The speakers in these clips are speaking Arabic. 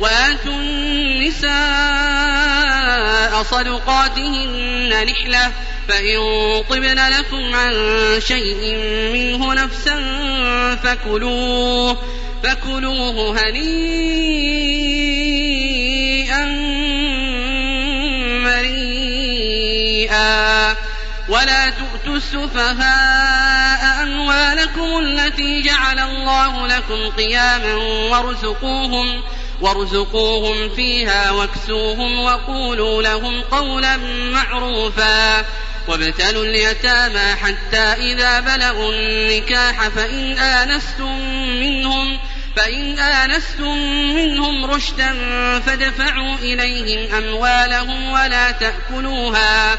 وآتوا النساء صدقاتهن نحلة فإن طبن لكم عن شيء منه نفسا فكلوه فكلوه هنيئا مريئا. ولا تؤتوا السفهاء أموالكم التي جعل الله لكم قياما وارزقوهم وارزقوهم فيها واكسوهم وقولوا لهم قولا معروفا وابتلوا اليتامى حتى إذا بلغوا النكاح فإن آنستم منهم فإن آنستم منهم رشدا فادفعوا إليهم أموالهم ولا تأكلوها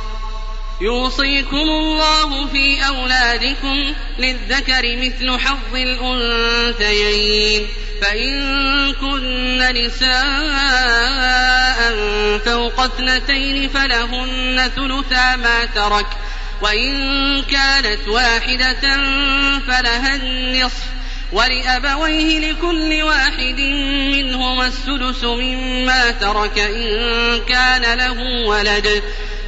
يوصيكم الله في أولادكم للذكر مثل حظ الأنثيين. فإن كن نساء فوق اثنتين فلهن ثلثا ما ترك. وإن كانت واحدة فلها النصف. ولأبويه لكل واحد منهما السدس مما ترك إن كان له ولد.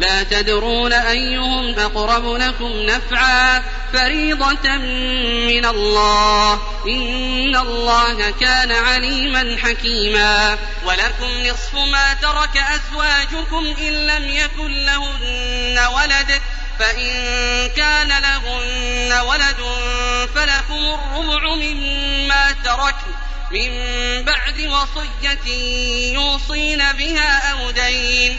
لا تدرون أيهم أقرب لكم نفعا فريضة من الله. إن الله كان عليما حكيما. ولكم نصف ما ترك أزواجكم إن لم يكن لهن ولد. فإن كان لهن ولد فلكم الربع مما تركن من بعد وصية يوصين بها أو دين.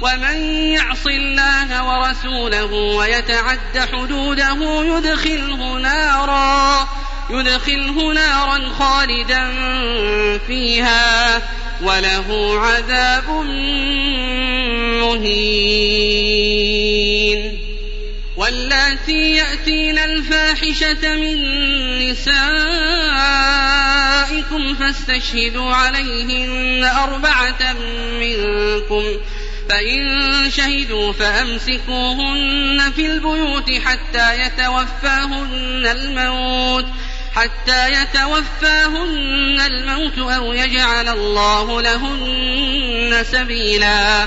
ومن يعص الله ورسوله ويتعد حدوده يدخله نارا يدخله نارا خالدا فيها وله عذاب مهين. واللاتي يأتين الفاحشة من نسائكم فاستشهدوا عليهن أربعة منكم فإن شهدوا فأمسكوهن في البيوت حتى يتوفاهن الموت حتى يتوفاهن الموت أو يجعل الله لهن سبيلا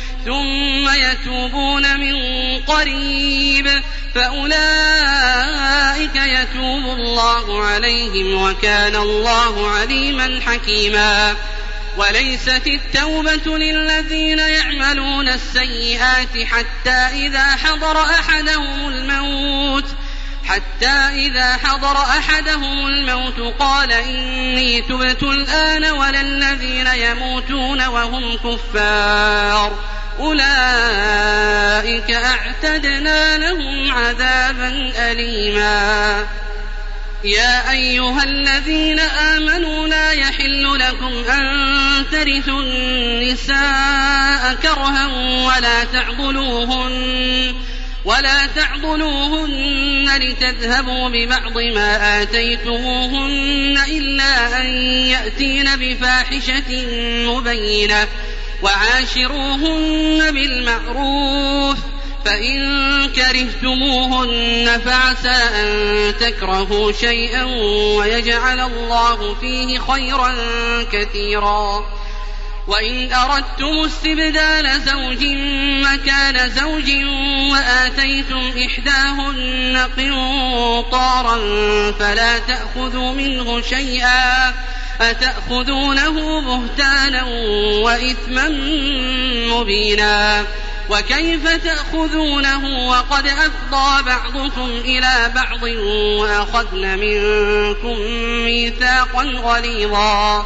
ثم يتوبون من قريب فأولئك يتوب الله عليهم وكان الله عليما حكيما. وليست التوبة للذين يعملون السيئات حتى إذا حضر أحدهم الموت حتى إذا حضر أحدهم الموت قال إني تبت الآن ولا الذين يموتون وهم كفار. أولئك أعتدنا لهم عذابا أليما. يا أيها الذين آمنوا لا يحل لكم أن ترثوا النساء كرها ولا تعضلوهن. ولا تعضلوهن لتذهبوا ببعض ما آتيتموهن إلا أن يأتين بفاحشة مبينة وعاشروهن بالمعروف فإن كرهتموهن فعسى أن تكرهوا شيئا ويجعل الله فيه خيرا كثيرا وإن أردتم استبدال زوج مكان زوج وآتيتم إحداهن قنطارا فلا تأخذوا منه شيئا أتأخذونه بهتانا وإثما مبينا وكيف تأخذونه وقد أفضى بعضكم إلى بعض وأخذن منكم ميثاقا غليظا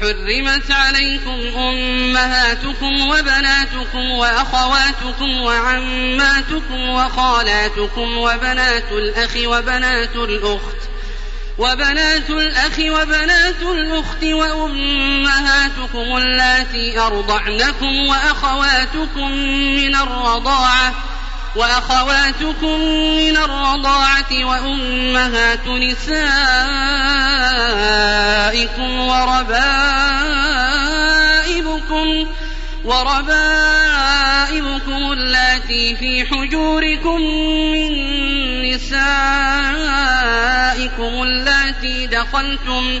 حرمت عليكم أمهاتكم وبناتكم وأخواتكم وعماتكم وخالاتكم وبنات الأخ وبنات الأخت وبنات الأخ وبنات الأخت وأمهاتكم اللاتي أرضعنكم وأخواتكم من الرضاعة وأخواتكم من الرضاعة وأمهات نسائكم وربائبكم وربائبكم اللاتي في حجوركم من نسائكم اللاتي دخلتم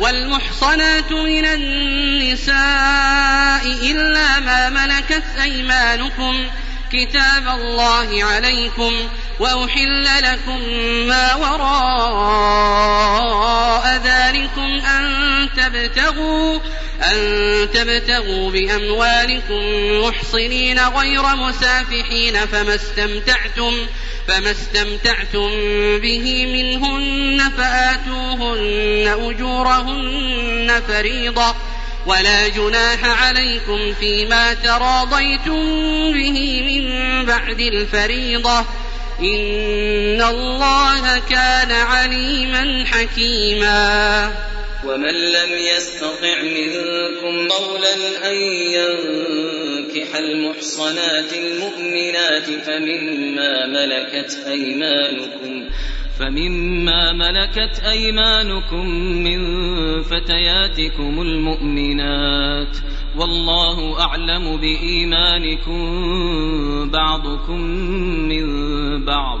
والمحصنات من النساء إلا ما ملكت أيمانكم. كتاب الله عليكم وأحل لكم ما وراء ذلكم أن تبتغوا أن تبتغوا بأموالكم محصنين غير مسافحين فما استمتعتم فما استمتعتم به منهن فآتوهن أجورهن فريضة ولا جناح عليكم فيما تراضيتم به من بعد الفريضة إن الله كان عليما حكيما ومن لم يستطع منكم قولا أن ينكح المحصنات المؤمنات فمما ملكت أيمانكم فمما ملكت أيمانكم من فتياتكم المؤمنات والله أعلم بإيمانكم بعضكم من بعض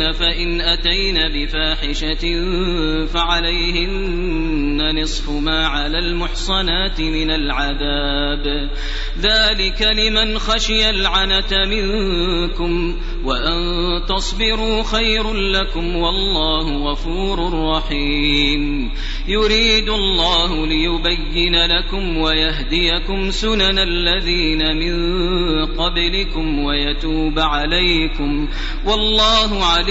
فإن أتين بفاحشة فعليهن نصف ما على المحصنات من العذاب. ذلك لمن خشي العنة منكم وأن تصبروا خير لكم والله غفور رحيم. يريد الله ليبين لكم ويهديكم سنن الذين من قبلكم ويتوب عليكم والله عليم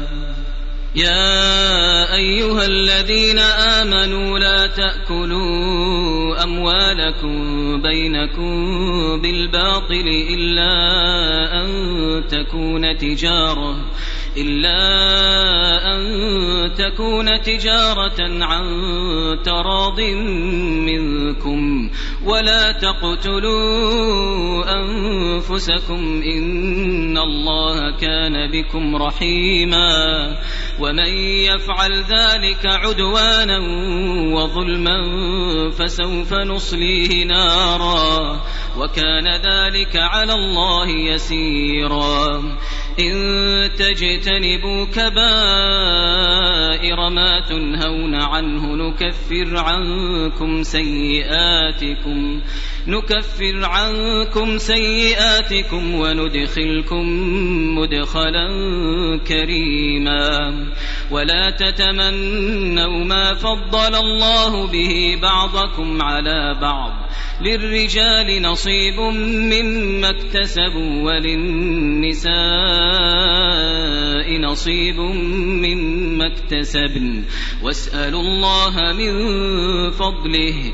يا أيها الذين آمنوا لا تأكلوا أموالكم بينكم بالباطل إلا أن تكون تجارة إلا أن تكون تجارة عن تراض منكم ولا تقتلوا أنفسكم إن الله كان بكم رحيما ومن يفعل ذلك عدوانا وظلما فسوف نصليه نارا وكان ذلك على الله يسيرا إن تجتنبوا كبائر ما تنهون عنه نكفر عنكم سيئاتكم نكفر عنكم سيئاتكم وندخلكم مدخلا كريما. ولا تتمنوا ما فضل الله به بعضكم على بعض. للرجال نصيب مما اكتسبوا وللنساء نصيب مما اكتسبن. واسألوا الله من فضله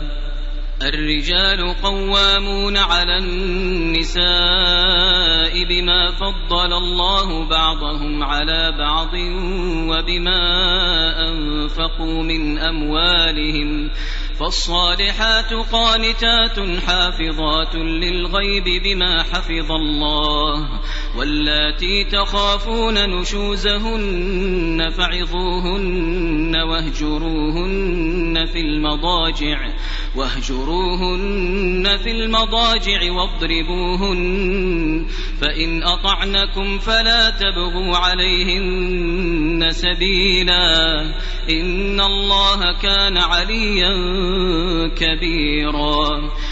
الرجال قوامون على النساء بما فضل الله بعضهم على بعض وبما أنفقوا من أموالهم فالصالحات قانتات حافظات للغيب بما حفظ الله واللاتي تخافون نشوزهن فعظوهن واهجروهن في المضاجع واهجروهن في المضاجع واضربوهن فإن أطعنكم فلا تبغوا عليهن سبيلا إن الله كان عليا كبيرا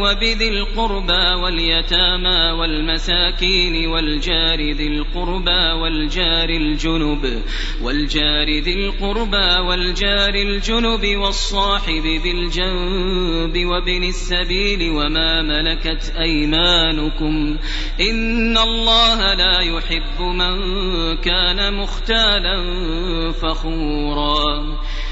وبذي القربى واليتامى والمساكين والجار ذي القربى والجار الجنب والجار ذي القربى والجار الجنب والصاحب بالجنب وابن السبيل وما ملكت أيمانكم. إن الله لا يحب من كان مختالا فخورا.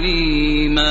عليما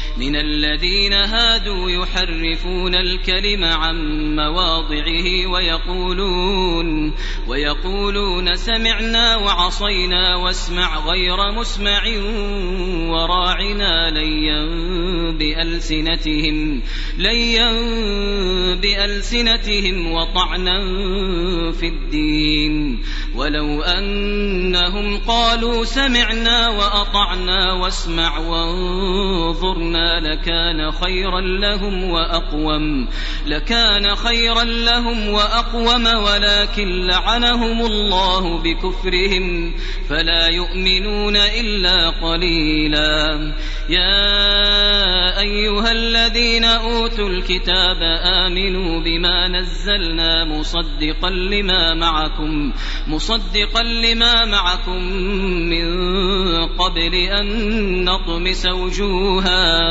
من الذين هادوا يحرفون الكلم عن مواضعه ويقولون ويقولون سمعنا وعصينا واسمع غير مسمع وراعنا ليا بألسنتهم ليا بألسنتهم وطعنا في الدين. ولو أنهم قالوا سمعنا وأطعنا واسمع وانظرنا لكان خيرا لهم وأقوم لكان خيرا لهم وأقوم ولكن لعنهم الله بكفرهم فلا يؤمنون إلا قليلا يا أيها الذين أوتوا الكتاب آمنوا بما نزلنا مصدقا لما معكم مصدقا لما معكم من قبل أن نطمس وجوها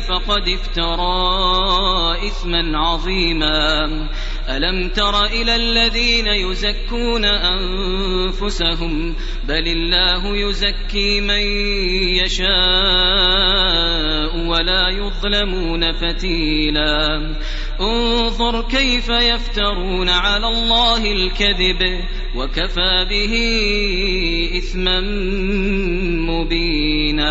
فقد افترى إثما عظيما. ألم تر إلى الذين يزكون أنفسهم؟ بل الله يزكي من يشاء ولا يظلمون فتيلا. انظر كيف يفترون على الله الكذب وكفى به إثما مبينا.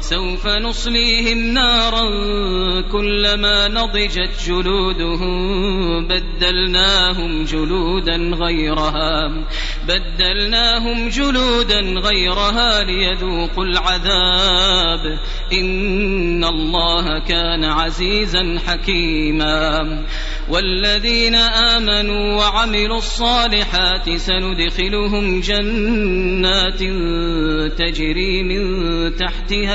سوف نصليهم نارا كلما نضجت جلودهم بدلناهم جلودا غيرها بدلناهم جلودا غيرها ليذوقوا العذاب إن الله كان عزيزا حكيما والذين آمنوا وعملوا الصالحات سندخلهم جنات تجري من تحتها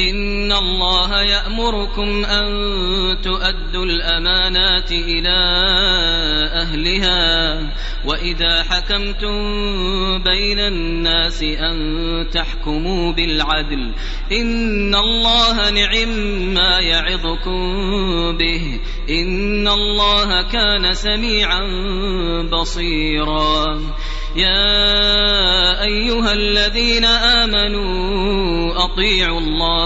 إن الله يأمركم أن تؤدوا الأمانات إلى أهلها وإذا حكمتم بين الناس أن تحكموا بالعدل إن الله نعم ما يعظكم به إن الله كان سميعا بصيرا يا أيها الذين آمنوا أطيعوا الله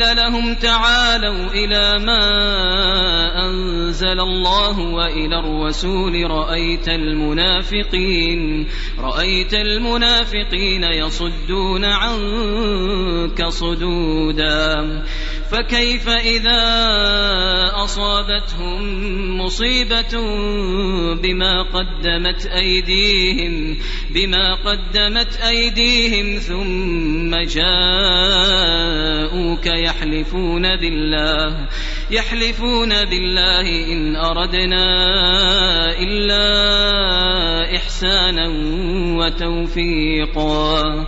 لهم تعالوا إلى ما أنزل الله وإلى الرسول رأيت المنافقين رأيت المنافقين يصدون عنك صدودا. فكيف إذا أصابتهم مصيبة بما قدمت أيديهم بما قدمت أيديهم ثم جاءوك يحلفون بالله يحلفون بالله إن أردنا إلا إحسانا وتوفيقا.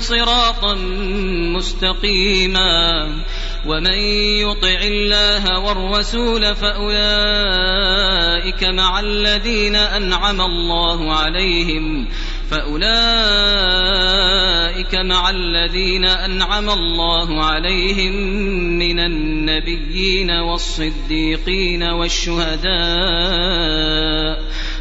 صراطا مستقيما ومن يطع الله والرسول فأولئك مع الذين أنعم الله عليهم فأولئك مع الذين أنعم الله عليهم من النبيين والصديقين والشهداء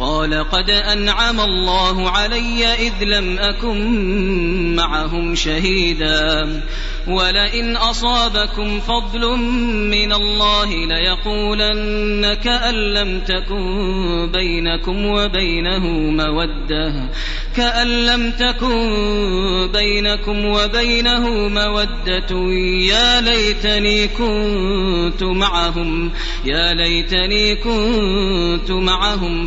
قال قد أنعم الله علي إذ لم أكن معهم شهيدا ولئن أصابكم فضل من الله ليقولن كأن لم تكن بينكم وبينه مودة كأن لم تكن بينكم وبينه مودة يا ليتني كنت معهم يا ليتني كنت معهم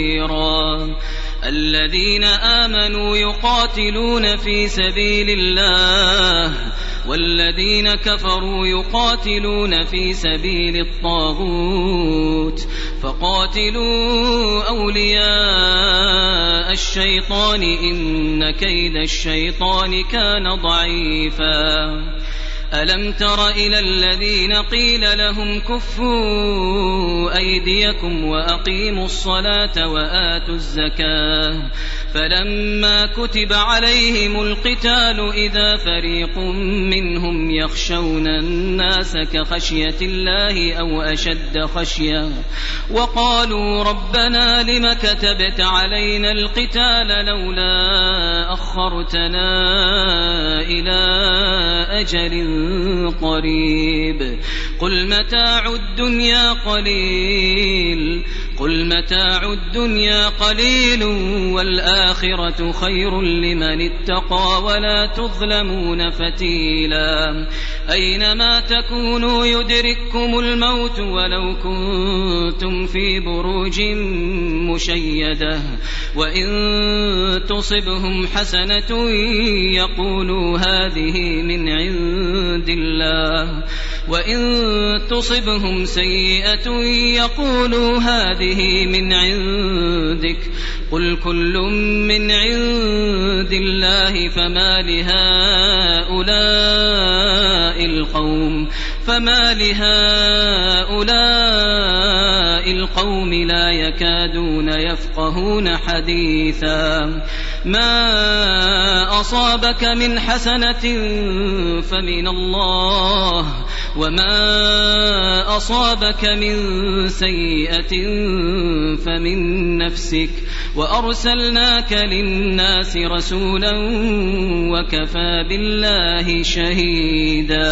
الذين آمنوا يقاتلون في سبيل الله والذين كفروا يقاتلون في سبيل الطاغوت. فقاتلوا أولياء الشيطان إن كيد الشيطان كان ضعيفا. ألم تر إلى الذين قيل لهم كفوا أيديكم وأقيموا الصلاة وآتوا الزكاة فلما كتب عليهم القتال إذا فريق منهم يخشون الناس كخشية الله أو أشد خشية وقالوا ربنا لم كتبت علينا القتال لولا أخرتنا إلى أجل قريب قل متاع الدنيا قليل قل متاع الدنيا قليل والآخرة خير لمن اتقى ولا تظلمون فتيلا أينما تكونوا يدرككم الموت ولو كنتم في بروج مشيدة وإن تصبهم حسنة يقولوا هذه من عند الله وإن تصبهم سيئة يقولوا هذه من عندك قل كل من عند الله فما لهؤلاء القوم فما لهؤلاء القوم لا يكادون يفقهون حديثا. ما أصابك من حسنة فمن الله وما أصابك من سيئة فمن نفسك. وأرسلناك للناس رسولا وكفى بالله شهيدا.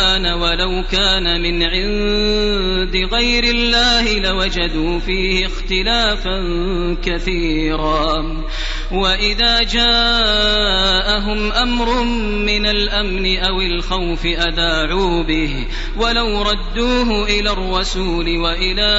ولو كان من عند غير الله لوجدوا فيه اختلافا كثيرا. وإذا جاءهم أمر من الأمن أو الخوف أذاعوا به ولو ردوه إلى الرسول وإلى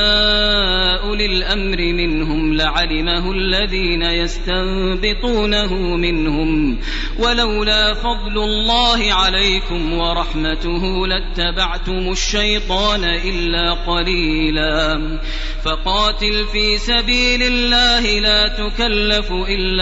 أولي الأمر منهم لعلمه الذين يستنبطونه منهم ولولا فضل الله عليكم ورحمته لاتبعتم الشيطان إلا قليلا فقاتل في سبيل الله لا تكلف إلا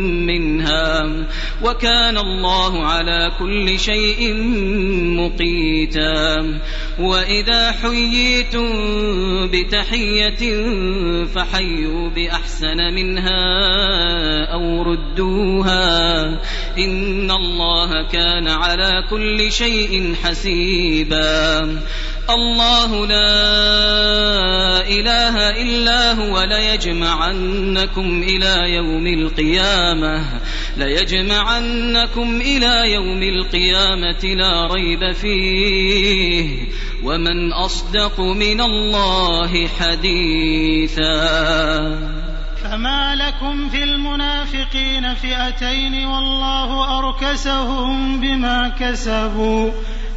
منها وكان الله على كل شيء مقيتا وإذا حييتم بتحية فحيوا بأحسن منها أو ردوها إن الله كان على كل شيء حسيبا الله لا إله إلا هو ليجمعنكم إلى يوم القيامة. ليجمعنكم إلى يوم القيامة لا ريب فيه. ومن أصدق من الله حديثا. فما لكم في المنافقين فئتين والله أركسهم بما كسبوا.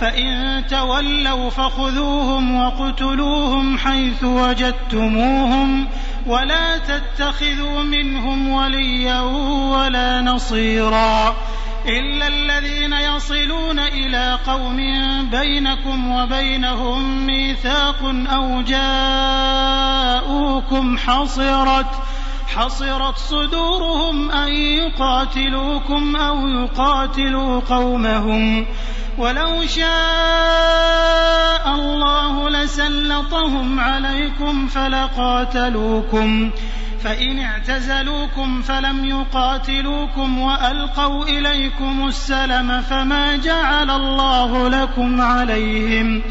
فإن تولوا فخذوهم وقتلوهم حيث وجدتموهم ولا تتخذوا منهم وليا ولا نصيرا إلا الذين يصلون إلى قوم بينكم وبينهم ميثاق أو جاءوكم حصرت حصرت صدورهم أن يقاتلوكم أو يقاتلوا قومهم ولو شاء الله لسلطهم عليكم فلقاتلوكم فإن اعتزلوكم فلم يقاتلوكم وألقوا إليكم السلم فما جعل الله لكم عليهم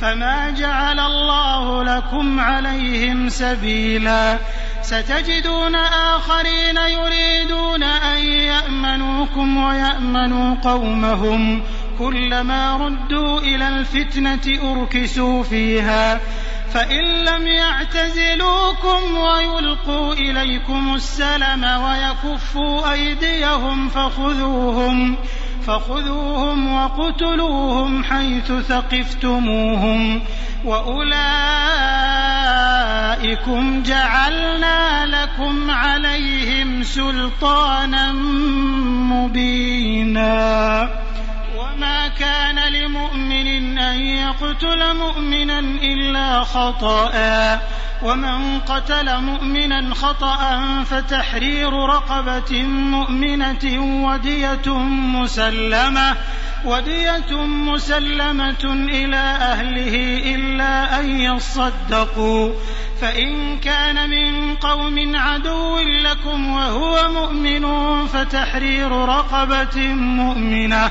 فما جعل الله لكم عليهم سبيلا. ستجدون آخرين يريدون أن يأمنوكم ويأمنوا قومهم كلما ردوا إلى الفتنة أركسوا فيها فإن لم يعتزلوكم ويلقوا إليكم السلم ويكفوا أيديهم فخذوهم فخذوهم وقتلوهم حيث ثقفتموهم وأولئكم جعلنا لكم عليهم سلطانا مبينا. وما كان لمؤمن أن يقتل مؤمنا إلا خطأ. ومن قتل مؤمنا خطأ فتحرير رقبة مؤمنة ودية مسلمة ودية مسلمة إلى أهله إلا أن يصدقوا. فإن كان من قوم عدو لكم وهو مؤمن فتحرير رقبة مؤمنة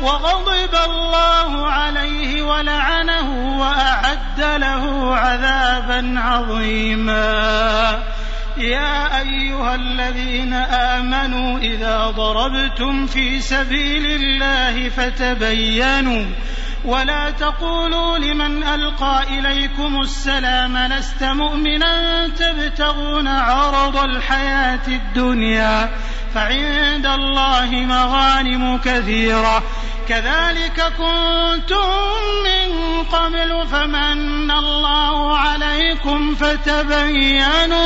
وغضب الله عليه ولعنه وأعد له عذابا عظيما. يا أيها الذين آمنوا إذا ضربتم في سبيل الله فتبينوا ولا تقولوا لمن ألقى إليكم السلام لست مؤمنا تبتغون عرض الحياة الدنيا فعند الله مغانم كثيرة كذلك كنتم من قبل فمن الله عليكم فتبينوا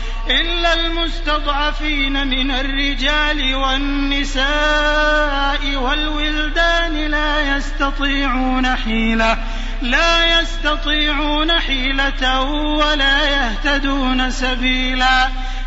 إلا المستضعفين من الرجال والنساء والولدان لا يستطيعون حيلة لا يستطيعون حيلة ولا يهتدون سبيلا.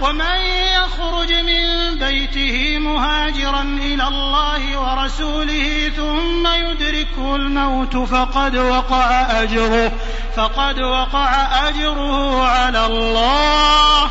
ومن يخرج من بيته مهاجرا إلى الله ورسوله ثم يدركه الموت فقد وقع أجره فقد وقع أجره على الله.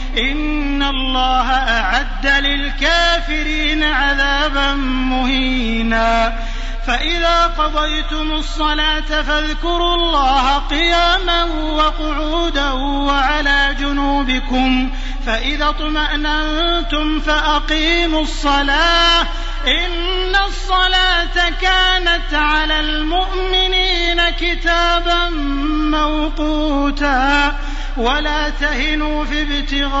إن الله أعد للكافرين عذابا مهينا. فإذا قضيتم الصلاة فاذكروا الله قياما وقعودا وعلى جنوبكم. فإذا اطمأننتم فأقيموا الصلاة. إن الصلاة كانت على المؤمنين كتابا موقوتا. ولا تهنوا في ابتغاء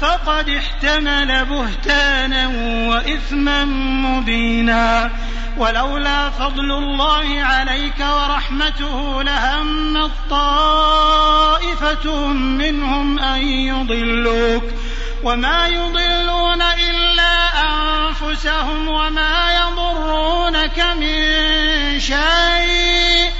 فقد احتمل بهتانا وإثما مبينا. ولولا فضل الله عليك ورحمته لهم طائفة منهم أن يضلوك. وما يضلون إلا أنفسهم وما يضرونك من شيء.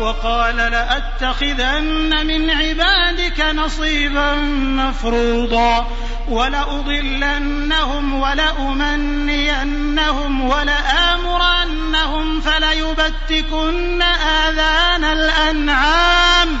وقال لأتخذن من عبادك نصيبا مفروضا ولأضلنهم ولأمنينهم ولآمرنهم فليبتكن آذان الأنعام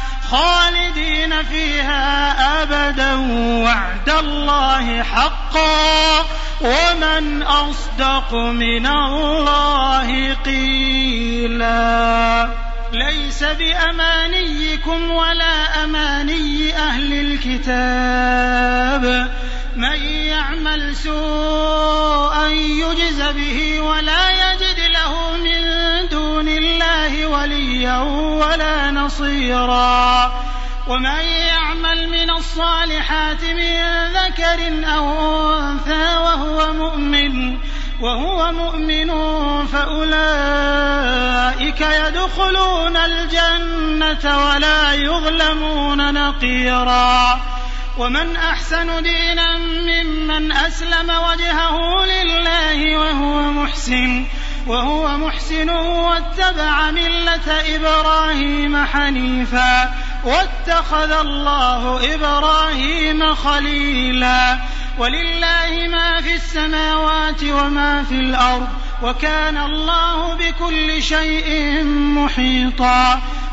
خالدين فيها أبدا وعد الله حقا ومن أصدق من الله قيلا ليس بأمانيكم ولا أماني أهل الكتاب من يعمل سوءا يجز به ولا يجد له من دون الله وليا ولا نصيرا. ومن يعمل من الصالحات من ذكر أو أنثى وهو مؤمن وهو مؤمن فأولئك يدخلون الجنة ولا يظلمون نقيرا. ومن أحسن دينا ممن أسلم وجهه لله وهو محسن وهو محسن واتبع ملة إبراهيم حنيفا واتخذ الله إبراهيم خليلا. ولله ما في السماوات وما في الأرض وكان الله بكل شيء محيطا.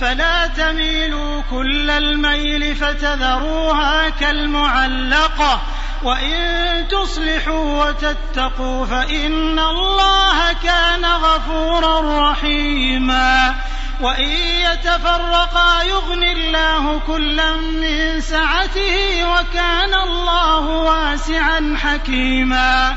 فلا تميلوا كل الميل فتذروها كالمعلقة. وإن تصلحوا وتتقوا فإن الله كان غفورا رحيما. وإن يتفرقا يغن الله كلا من سعته وكان الله واسعا حكيما.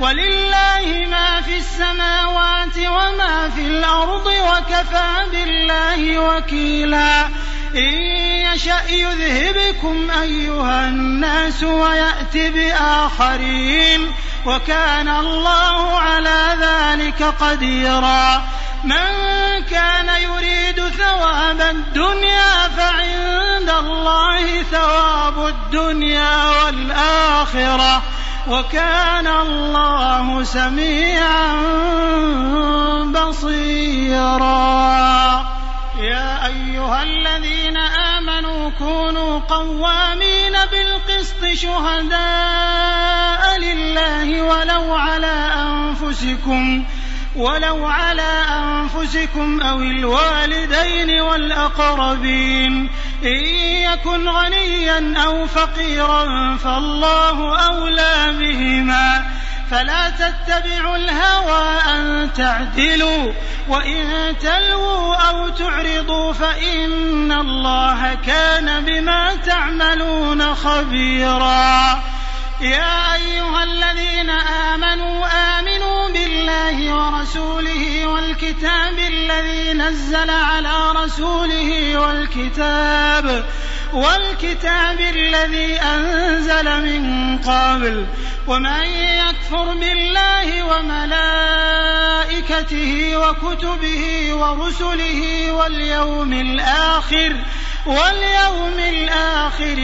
ولله ما في السماوات وما في الأرض وكفى بالله وكيلا. إن يشأ يذهبكم أيها الناس ويأت بآخرين وكان الله على ذلك قديرا. من كان يريد ثواب الدنيا فعند الله ثواب الدنيا والآخرة. وكان الله سميعا بصيرا. يا أيها الذين آمنوا كونوا قوامين بالقسط شهداء لله ولو على أنفسكم. ولو على أنفسكم أو الوالدين والأقربين إن يكن غنيا أو فقيرا فالله أولى بهما. فلا تتبعوا الهوى أن تعدلوا وإن تلووا أو تعرضوا فإن الله كان بما تعملون خبيرا. يا أيها الذين آمنوا آمنوا بالله ورسوله والكتاب الذي نزل على رسوله والكتاب والكتاب الذي أنزل من قبل ومن يكفر بالله وملائكته وكتبه ورسله واليوم الآخر واليوم الآخر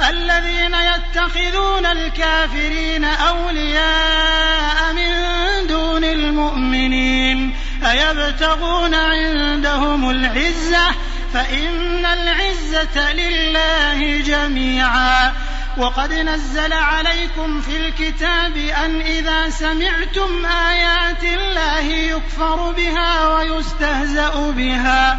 الذين يتخذون الكافرين أولياء من دون المؤمنين أيبتغون عندهم العزة؟ فإن العزة لله جميعا. وقد نزل عليكم في الكتاب أن إذا سمعتم آيات الله يكفر بها ويستهزأ بها.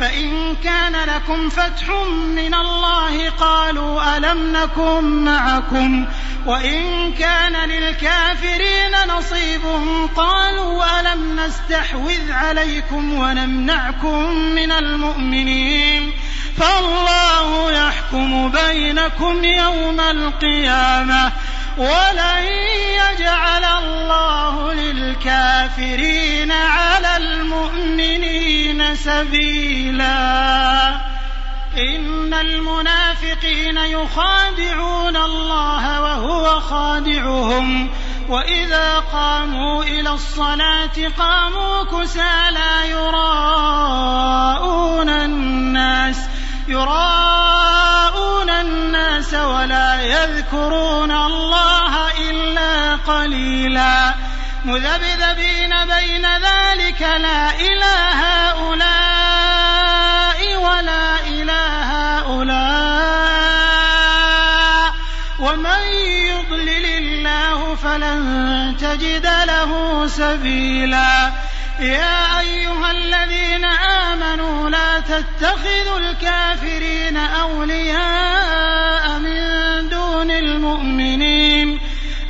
فإن كان لكم فتح من الله قالوا ألم نكن معكم وإن كان للكافرين نصيب قالوا ألم نستحوذ عليكم ونمنعكم من المؤمنين فالله يحكم بينكم يوم القيامة ولن يجعل الله للكافرين على المؤمنين سبيلا إن المنافقين يخادعون الله وهو خادعهم. وإذا قاموا إلى الصلاة قاموا كسى لا يراءون الناس. يراءون الناس ولا يذكرون الله إلا قليلا. مذبذبين بين ذلك لا إله هؤلاء تجد له سبيلا. يا أيها الذين آمنوا لا تتخذوا الكافرين أولياء من دون المؤمنين.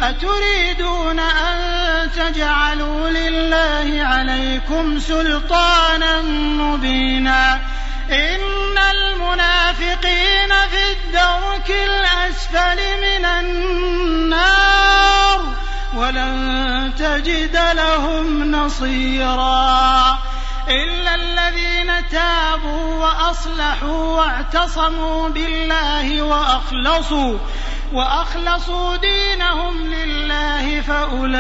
أتريدون أن تجعلوا لله عليكم سلطانا مبينا. إن المنافقين في الدرك الأسفل من النار. ولن تجد لهم نصيرا إلا الذين تابوا وأصلحوا واعتصموا بالله وأخلصوا وأخلصوا دينهم لله فأولئك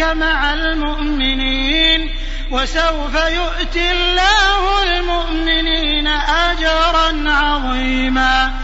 مع المؤمنين وسوف يؤتي الله المؤمنين أجرا عظيما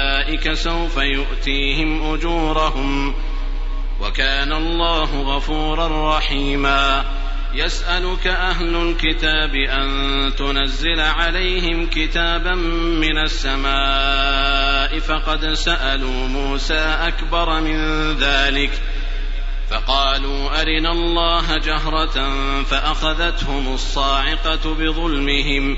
أولئك سوف يؤتيهم أجورهم. وكان الله غفورا رحيما. يسألك أهل الكتاب أن تنزل عليهم كتابا من السماء فقد سألوا موسى أكبر من ذلك. فقالوا أرنا الله جهرة فأخذتهم الصاعقة بظلمهم.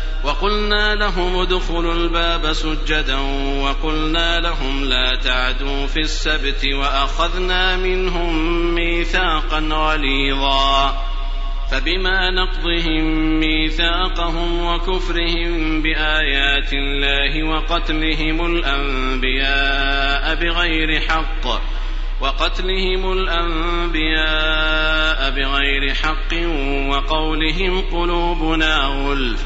وقلنا لهم ادخلوا الباب سجدا وقلنا لهم لا تعدوا في السبت وأخذنا منهم ميثاقا غليظا فبما نقضهم ميثاقهم وكفرهم بآيات الله وقتلهم الأنبياء بغير حق وقتلهم الأنبياء بغير حق وقولهم قلوبنا غلف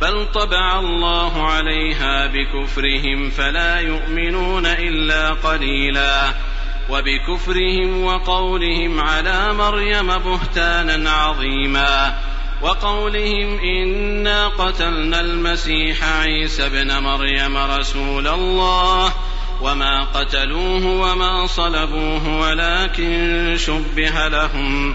بل طبع الله عليها بكفرهم فلا يؤمنون الا قليلا وبكفرهم وقولهم على مريم بهتانا عظيما وقولهم انا قتلنا المسيح عيسى ابن مريم رسول الله وما قتلوه وما صلبوه ولكن شبه لهم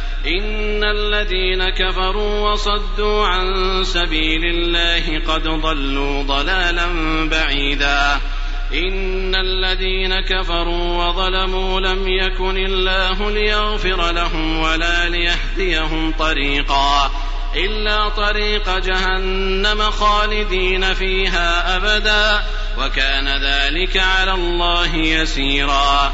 إن الذين كفروا وصدوا عن سبيل الله قد ضلوا ضلالا بعيدا. إن الذين كفروا وظلموا لم يكن الله ليغفر لهم ولا ليهديهم طريقا. إلا طريق جهنم خالدين فيها أبدا وكان ذلك على الله يسيرا.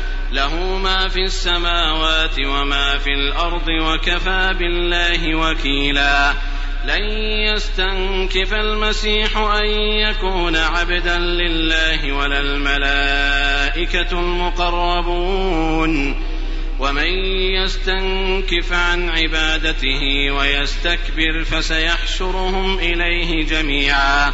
له ما في السماوات وما في الأرض وكفى بالله وكيلا. لن يستنكف المسيح أن يكون عبدا لله ولا الملائكة المقربون. ومن يستنكف عن عبادته ويستكبر فسيحشرهم إليه جميعا.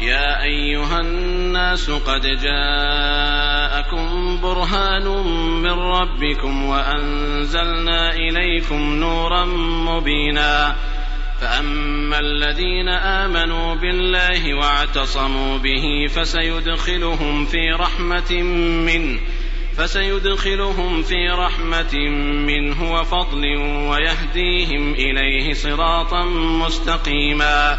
يا أيها الناس قد جاءكم برهان من ربكم وأنزلنا إليكم نورا مبينا. فأما الذين آمنوا بالله واعتصموا به فسيدخلهم في رحمة منه فسيدخلهم في رحمة منه وفضل ويهديهم إليه صراطا مستقيما.